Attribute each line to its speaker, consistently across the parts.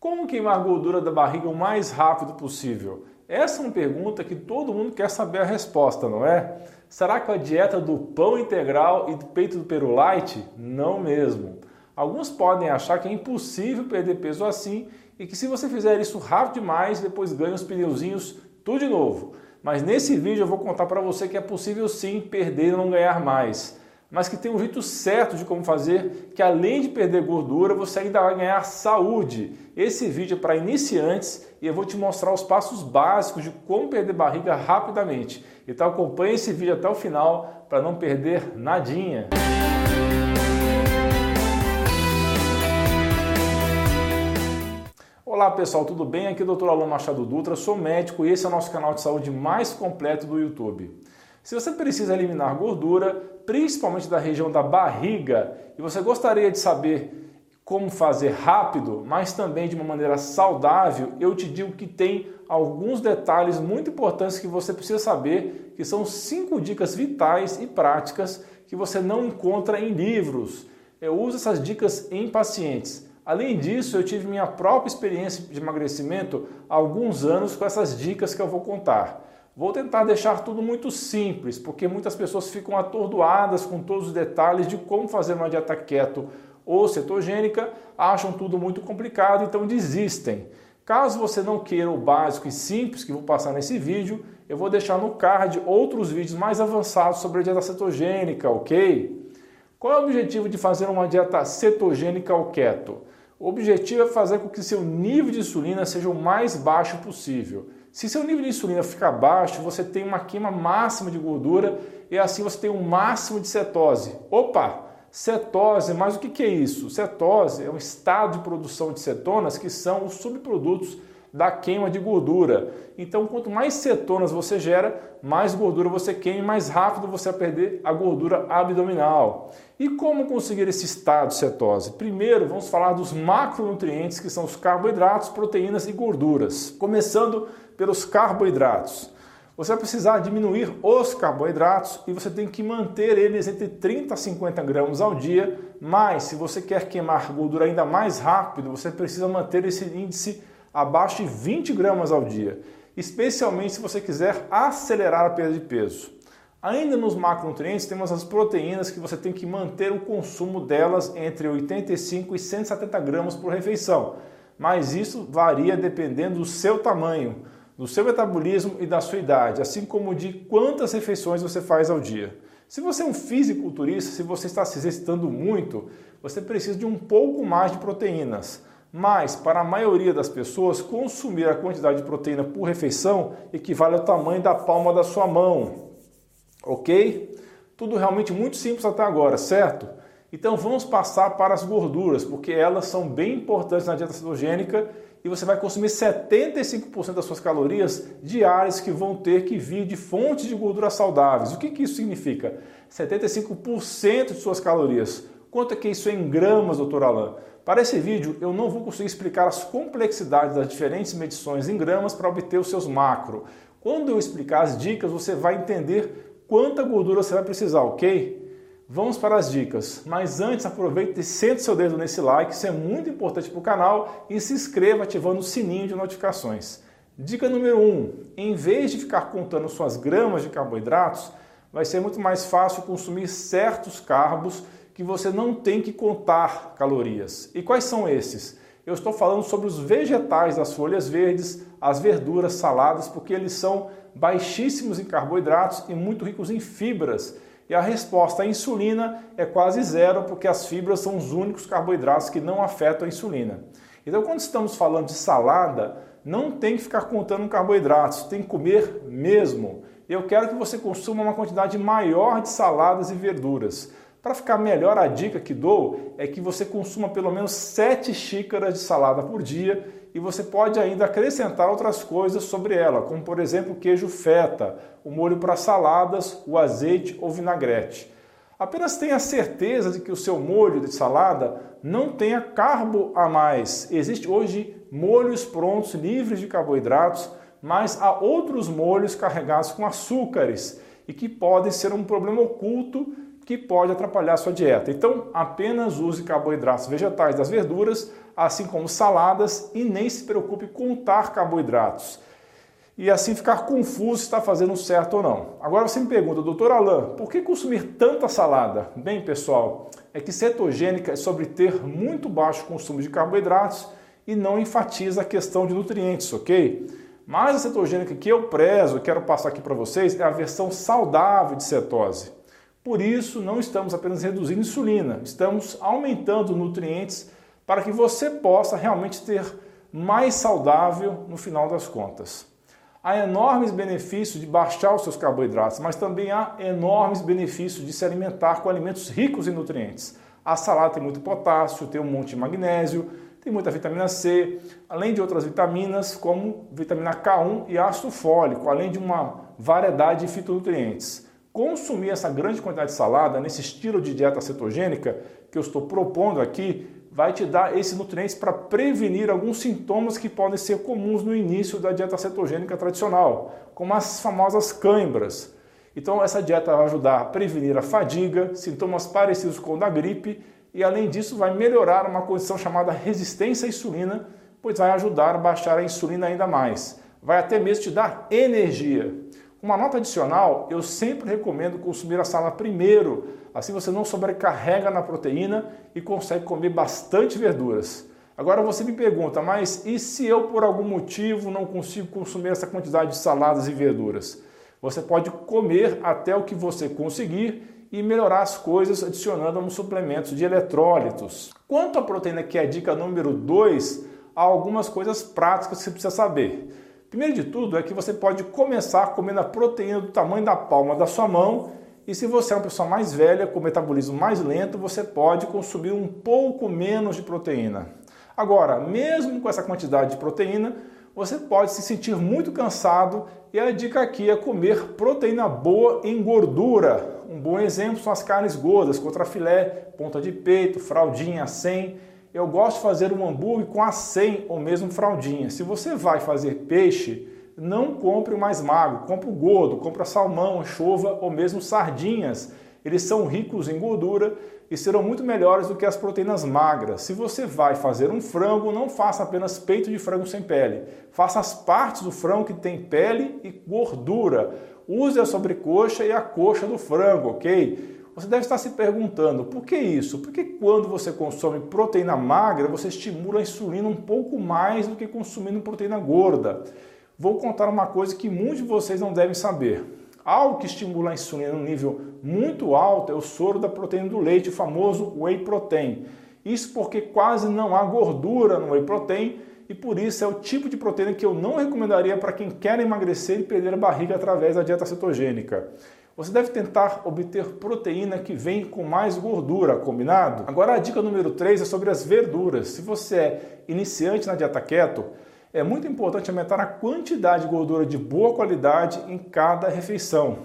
Speaker 1: Como queimar gordura da barriga o mais rápido possível? Essa é uma pergunta que todo mundo quer saber a resposta, não é? Será que a dieta do pão integral e do peito do peru light? Não mesmo. Alguns podem achar que é impossível perder peso assim e que se você fizer isso rápido demais, depois ganha os pneuzinhos tudo de novo. Mas nesse vídeo eu vou contar para você que é possível sim perder e não ganhar mais mas que tem um jeito certo de como fazer, que além de perder gordura, você ainda vai ganhar saúde. Esse vídeo é para iniciantes e eu vou te mostrar os passos básicos de como perder barriga rapidamente. Então acompanhe esse vídeo até o final para não perder nadinha. Olá pessoal, tudo bem? Aqui é o Dr. Alon Machado Dutra, sou médico e esse é o nosso canal de saúde mais completo do YouTube. Se você precisa eliminar gordura, principalmente da região da barriga, e você gostaria de saber como fazer rápido, mas também de uma maneira saudável, eu te digo que tem alguns detalhes muito importantes que você precisa saber, que são cinco dicas vitais e práticas que você não encontra em livros. Eu uso essas dicas em pacientes. Além disso, eu tive minha própria experiência de emagrecimento há alguns anos com essas dicas que eu vou contar. Vou tentar deixar tudo muito simples, porque muitas pessoas ficam atordoadas com todos os detalhes de como fazer uma dieta keto ou cetogênica, acham tudo muito complicado, então desistem. Caso você não queira o básico e simples que vou passar nesse vídeo, eu vou deixar no card outros vídeos mais avançados sobre a dieta cetogênica, ok? Qual é o objetivo de fazer uma dieta cetogênica ou keto? O objetivo é fazer com que seu nível de insulina seja o mais baixo possível. Se seu nível de insulina ficar baixo, você tem uma queima máxima de gordura e assim você tem um máximo de cetose. Opa! Cetose, mas o que é isso? Cetose é um estado de produção de cetonas que são os subprodutos da queima de gordura. Então, quanto mais cetonas você gera, mais gordura você queima e mais rápido você vai perder a gordura abdominal. E como conseguir esse estado de cetose? Primeiro, vamos falar dos macronutrientes, que são os carboidratos, proteínas e gorduras. Começando pelos carboidratos. Você vai precisar diminuir os carboidratos e você tem que manter eles entre 30 a 50 gramas ao dia, mas se você quer queimar gordura ainda mais rápido, você precisa manter esse índice abaixo de 20 gramas ao dia, especialmente se você quiser acelerar a perda de peso. Ainda nos macronutrientes temos as proteínas que você tem que manter o consumo delas entre 85 e 170 gramas por refeição, mas isso varia dependendo do seu tamanho do seu metabolismo e da sua idade, assim como de quantas refeições você faz ao dia. Se você é um fisiculturista, se você está se exercitando muito, você precisa de um pouco mais de proteínas. Mas, para a maioria das pessoas, consumir a quantidade de proteína por refeição equivale ao tamanho da palma da sua mão. Ok? Tudo realmente muito simples até agora, certo? Então vamos passar para as gorduras, porque elas são bem importantes na dieta cetogênica e você vai consumir 75% das suas calorias diárias que vão ter que vir de fontes de gorduras saudáveis. O que, que isso significa? 75% de suas calorias. Quanto é que isso é em gramas, doutor Alain? Para esse vídeo, eu não vou conseguir explicar as complexidades das diferentes medições em gramas para obter os seus macro. Quando eu explicar as dicas, você vai entender quanta gordura você vai precisar, ok? Vamos para as dicas, mas antes aproveite e sente seu dedo nesse like, isso é muito importante para o canal e se inscreva ativando o sininho de notificações. Dica número 1: um, em vez de ficar contando suas gramas de carboidratos, vai ser muito mais fácil consumir certos carbos que você não tem que contar calorias. E quais são esses? Eu estou falando sobre os vegetais das folhas verdes, as verduras, saladas, porque eles são baixíssimos em carboidratos e muito ricos em fibras e a resposta à insulina é quase zero, porque as fibras são os únicos carboidratos que não afetam a insulina. Então, quando estamos falando de salada, não tem que ficar contando carboidratos, tem que comer mesmo. Eu quero que você consuma uma quantidade maior de saladas e verduras. Para ficar melhor, a dica que dou é que você consuma pelo menos 7 xícaras de salada por dia e você pode ainda acrescentar outras coisas sobre ela, como por exemplo queijo feta, o molho para saladas, o azeite ou vinagrete. Apenas tenha certeza de que o seu molho de salada não tenha carbo a mais. Existe hoje molhos prontos livres de carboidratos, mas há outros molhos carregados com açúcares e que podem ser um problema oculto que pode atrapalhar a sua dieta. Então, apenas use carboidratos vegetais das verduras, assim como saladas, e nem se preocupe com contar carboidratos. E assim ficar confuso se está fazendo certo ou não. Agora você me pergunta, doutor Alain, por que consumir tanta salada? Bem, pessoal, é que cetogênica é sobre ter muito baixo consumo de carboidratos e não enfatiza a questão de nutrientes, ok? Mas a cetogênica que eu prezo, quero passar aqui para vocês, é a versão saudável de cetose. Por isso, não estamos apenas reduzindo insulina, estamos aumentando nutrientes para que você possa realmente ter mais saudável no final das contas. Há enormes benefícios de baixar os seus carboidratos, mas também há enormes benefícios de se alimentar com alimentos ricos em nutrientes. A salada tem muito potássio, tem um monte de magnésio, tem muita vitamina C, além de outras vitaminas como vitamina K1 e ácido fólico, além de uma variedade de fitonutrientes consumir essa grande quantidade de salada nesse estilo de dieta cetogênica que eu estou propondo aqui, vai te dar esses nutrientes para prevenir alguns sintomas que podem ser comuns no início da dieta cetogênica tradicional, como as famosas cãibras. Então essa dieta vai ajudar a prevenir a fadiga, sintomas parecidos com o da gripe e além disso vai melhorar uma condição chamada resistência à insulina, pois vai ajudar a baixar a insulina ainda mais. Vai até mesmo te dar energia. Uma nota adicional, eu sempre recomendo consumir a salada primeiro, assim você não sobrecarrega na proteína e consegue comer bastante verduras. Agora você me pergunta, mas e se eu por algum motivo não consigo consumir essa quantidade de saladas e verduras? Você pode comer até o que você conseguir e melhorar as coisas adicionando uns suplementos de eletrólitos. Quanto à proteína, que é a dica número 2, há algumas coisas práticas que você precisa saber. Primeiro de tudo é que você pode começar comendo a proteína do tamanho da palma da sua mão e se você é uma pessoa mais velha, com metabolismo mais lento, você pode consumir um pouco menos de proteína. Agora, mesmo com essa quantidade de proteína, você pode se sentir muito cansado e a dica aqui é comer proteína boa em gordura. Um bom exemplo são as carnes gordas, contra filé, ponta de peito, fraldinha, 100 eu gosto de fazer um hambúrguer com a 100 ou mesmo fraldinha. Se você vai fazer peixe, não compre o mais magro, compre o gordo, compre salmão, chova ou mesmo sardinhas. Eles são ricos em gordura e serão muito melhores do que as proteínas magras. Se você vai fazer um frango, não faça apenas peito de frango sem pele. Faça as partes do frango que tem pele e gordura. Use a sobrecoxa e a coxa do frango, ok? Você deve estar se perguntando, por que isso? Porque quando você consome proteína magra, você estimula a insulina um pouco mais do que consumindo proteína gorda. Vou contar uma coisa que muitos de vocês não devem saber. Algo que estimula a insulina num nível muito alto é o soro da proteína do leite, o famoso whey protein. Isso porque quase não há gordura no whey protein e por isso é o tipo de proteína que eu não recomendaria para quem quer emagrecer e perder a barriga através da dieta cetogênica. Você deve tentar obter proteína que vem com mais gordura, combinado? Agora a dica número 3 é sobre as verduras. Se você é iniciante na dieta keto, é muito importante aumentar a quantidade de gordura de boa qualidade em cada refeição.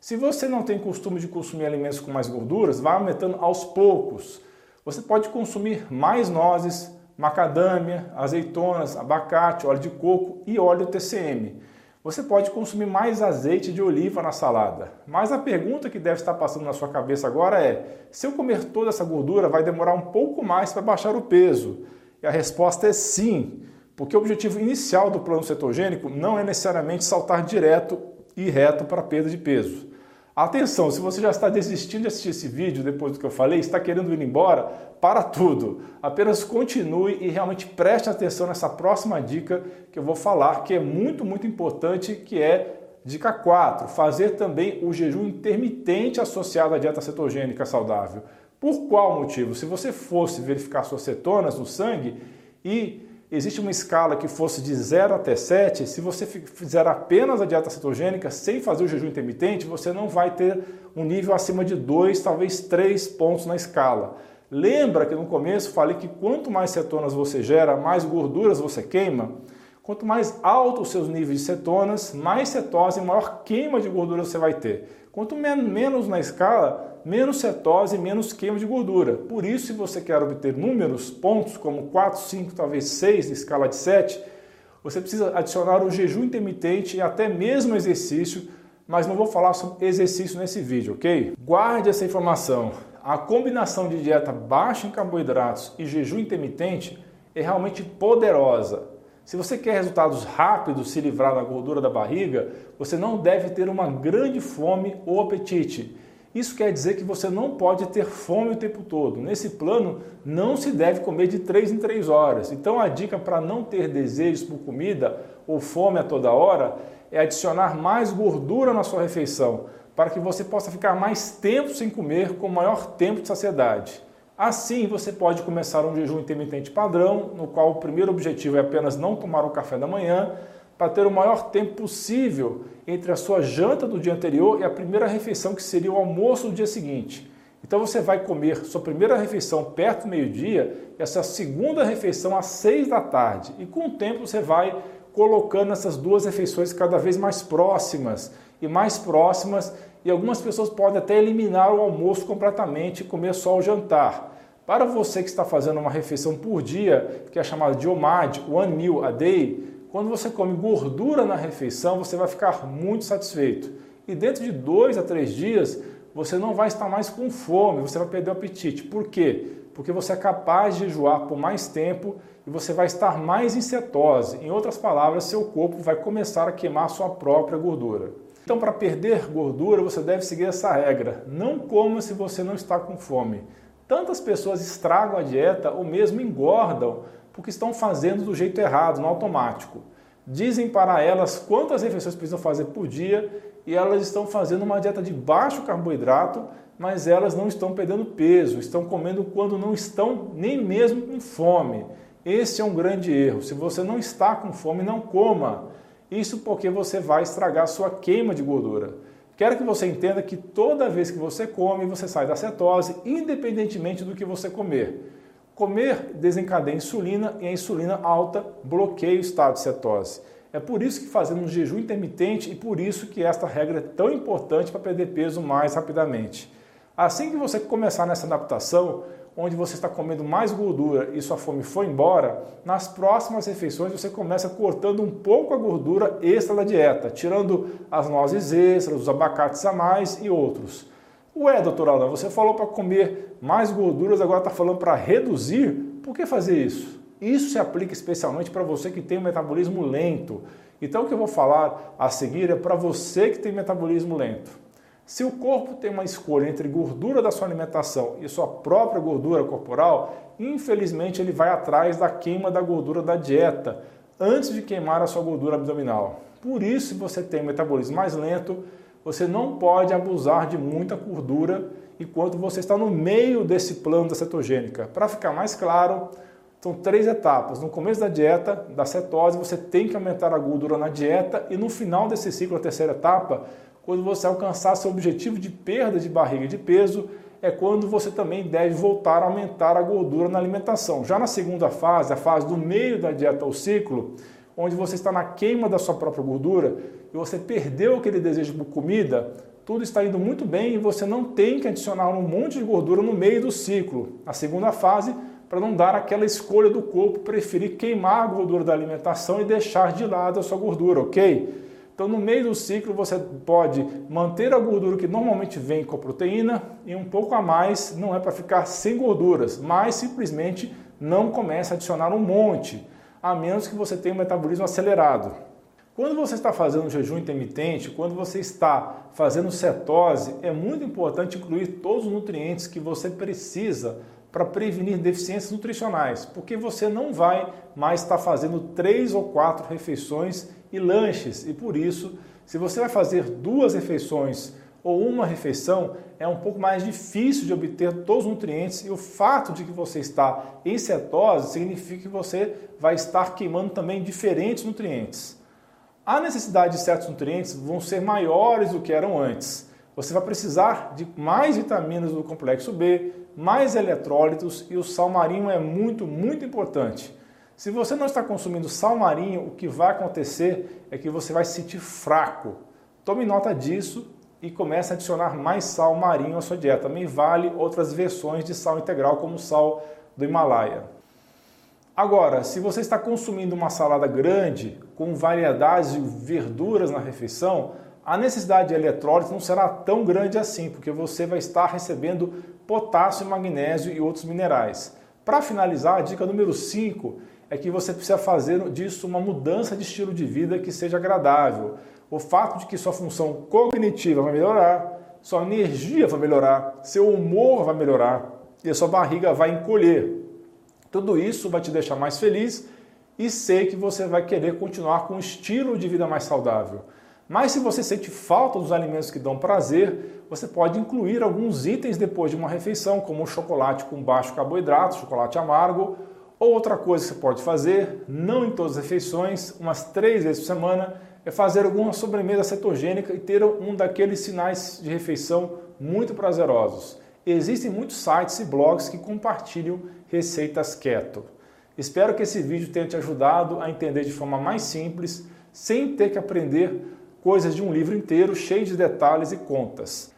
Speaker 1: Se você não tem costume de consumir alimentos com mais gorduras, vá aumentando aos poucos. Você pode consumir mais nozes, macadâmia, azeitonas, abacate, óleo de coco e óleo TCM. Você pode consumir mais azeite de oliva na salada. Mas a pergunta que deve estar passando na sua cabeça agora é: se eu comer toda essa gordura, vai demorar um pouco mais para baixar o peso? E a resposta é sim, porque o objetivo inicial do plano cetogênico não é necessariamente saltar direto e reto para a perda de peso. Atenção, se você já está desistindo de assistir esse vídeo depois do que eu falei, está querendo ir embora, para tudo. Apenas continue e realmente preste atenção nessa próxima dica que eu vou falar, que é muito, muito importante, que é dica 4, fazer também o jejum intermitente associado à dieta cetogênica saudável. Por qual motivo? Se você fosse verificar suas cetonas no sangue e existe uma escala que fosse de 0 até 7, se você fizer apenas a dieta cetogênica sem fazer o jejum intermitente, você não vai ter um nível acima de 2, talvez 3 pontos na escala. Lembra que no começo falei que quanto mais cetonas você gera, mais gorduras você queima? Quanto mais altos os seus níveis de cetonas, mais cetose e maior queima de gordura você vai ter. Quanto menos na escala, menos cetose menos queima de gordura. Por isso, se você quer obter números, pontos como 4, 5, talvez 6 na escala de 7, você precisa adicionar o jejum intermitente e até mesmo exercício mas não vou falar sobre exercício nesse vídeo, ok? Guarde essa informação. A combinação de dieta baixa em carboidratos e jejum intermitente é realmente poderosa. Se você quer resultados rápidos, se livrar da gordura da barriga, você não deve ter uma grande fome ou apetite. Isso quer dizer que você não pode ter fome o tempo todo. Nesse plano, não se deve comer de 3 em 3 horas. Então, a dica para não ter desejos por comida ou fome a toda hora é adicionar mais gordura na sua refeição, para que você possa ficar mais tempo sem comer com maior tempo de saciedade. Assim, você pode começar um jejum intermitente padrão, no qual o primeiro objetivo é apenas não tomar o café da manhã, para ter o maior tempo possível entre a sua janta do dia anterior e a primeira refeição, que seria o almoço do dia seguinte. Então você vai comer sua primeira refeição perto do meio-dia e essa segunda refeição às seis da tarde. E com o tempo você vai colocando essas duas refeições cada vez mais próximas e mais próximas. E algumas pessoas podem até eliminar o almoço completamente e comer só o jantar. Para você que está fazendo uma refeição por dia, que é chamada de OMAD, One Meal a Day, quando você come gordura na refeição, você vai ficar muito satisfeito. E dentro de dois a três dias, você não vai estar mais com fome, você vai perder o apetite. Por quê? Porque você é capaz de jejuar por mais tempo e você vai estar mais em cetose. Em outras palavras, seu corpo vai começar a queimar sua própria gordura. Então, para perder gordura, você deve seguir essa regra: não coma se você não está com fome. Tantas pessoas estragam a dieta ou mesmo engordam porque estão fazendo do jeito errado, no automático. Dizem para elas quantas refeições precisam fazer por dia e elas estão fazendo uma dieta de baixo carboidrato, mas elas não estão perdendo peso, estão comendo quando não estão nem mesmo com fome. Esse é um grande erro. Se você não está com fome, não coma. Isso porque você vai estragar sua queima de gordura. Quero que você entenda que toda vez que você come, você sai da cetose, independentemente do que você comer. Comer desencadeia insulina e a insulina alta bloqueia o estado de cetose. É por isso que fazemos um jejum intermitente e por isso que esta regra é tão importante para perder peso mais rapidamente. Assim que você começar nessa adaptação, onde você está comendo mais gordura e sua fome foi embora, nas próximas refeições você começa cortando um pouco a gordura extra da dieta, tirando as nozes extras, os abacates a mais e outros. Ué, doutor Alan, você falou para comer mais gorduras, agora está falando para reduzir? Por que fazer isso? Isso se aplica especialmente para você que tem um metabolismo lento. Então, o que eu vou falar a seguir é para você que tem metabolismo lento. Se o corpo tem uma escolha entre gordura da sua alimentação e sua própria gordura corporal, infelizmente ele vai atrás da queima da gordura da dieta antes de queimar a sua gordura abdominal. Por isso, se você tem um metabolismo mais lento, você não pode abusar de muita gordura enquanto você está no meio desse plano da cetogênica. Para ficar mais claro, são três etapas. No começo da dieta, da cetose, você tem que aumentar a gordura na dieta e no final desse ciclo, a terceira etapa, quando você alcançar seu objetivo de perda de barriga de peso, é quando você também deve voltar a aumentar a gordura na alimentação. Já na segunda fase, a fase do meio da dieta ou ciclo, onde você está na queima da sua própria gordura e você perdeu aquele desejo por comida, tudo está indo muito bem e você não tem que adicionar um monte de gordura no meio do ciclo. A segunda fase, para não dar aquela escolha do corpo preferir queimar a gordura da alimentação e deixar de lado a sua gordura, ok? Então, no meio do ciclo, você pode manter a gordura que normalmente vem com a proteína e um pouco a mais, não é para ficar sem gorduras, mas simplesmente não comece a adicionar um monte a menos que você tenha um metabolismo acelerado. Quando você está fazendo um jejum intermitente, quando você está fazendo cetose, é muito importante incluir todos os nutrientes que você precisa para prevenir deficiências nutricionais, porque você não vai mais estar fazendo três ou quatro refeições e lanches, e por isso, se você vai fazer duas refeições ou uma refeição, é um pouco mais difícil de obter todos os nutrientes e o fato de que você está em cetose significa que você vai estar queimando também diferentes nutrientes. A necessidade de certos nutrientes vão ser maiores do que eram antes. Você vai precisar de mais vitaminas do complexo B, mais eletrólitos e o sal marinho é muito, muito importante. Se você não está consumindo sal marinho, o que vai acontecer é que você vai se sentir fraco. Tome nota disso e comece a adicionar mais sal marinho à sua dieta. Também vale outras versões de sal integral, como o sal do Himalaia. Agora, se você está consumindo uma salada grande, com variedades de verduras na refeição, a necessidade de eletrólise não será tão grande assim, porque você vai estar recebendo potássio, magnésio e outros minerais. Para finalizar, a dica número 5 é que você precisa fazer disso uma mudança de estilo de vida que seja agradável. O fato de que sua função cognitiva vai melhorar, sua energia vai melhorar, seu humor vai melhorar e a sua barriga vai encolher. Tudo isso vai te deixar mais feliz e sei que você vai querer continuar com um estilo de vida mais saudável. Mas se você sente falta dos alimentos que dão prazer, você pode incluir alguns itens depois de uma refeição, como chocolate com baixo carboidrato, chocolate amargo, outra coisa que você pode fazer, não em todas as refeições, umas três vezes por semana, é fazer alguma sobremesa cetogênica e ter um daqueles sinais de refeição muito prazerosos. Existem muitos sites e blogs que compartilham receitas keto. Espero que esse vídeo tenha te ajudado a entender de forma mais simples, sem ter que aprender coisas de um livro inteiro cheio de detalhes e contas.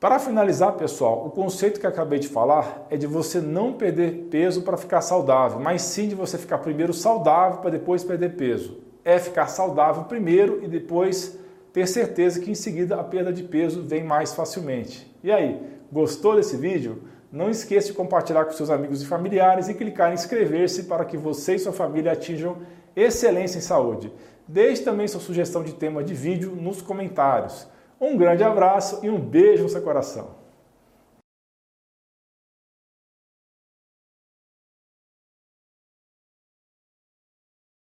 Speaker 1: Para finalizar, pessoal, o conceito que acabei de falar é de você não perder peso para ficar saudável, mas sim de você ficar primeiro saudável para depois perder peso. É ficar saudável primeiro e depois ter certeza que em seguida a perda de peso vem mais facilmente. E aí, gostou desse vídeo? Não esqueça de compartilhar com seus amigos e familiares e clicar em inscrever-se para que você e sua família atinjam excelência em saúde. Deixe também sua sugestão de tema de vídeo nos comentários. Um grande abraço e um beijo no seu coração.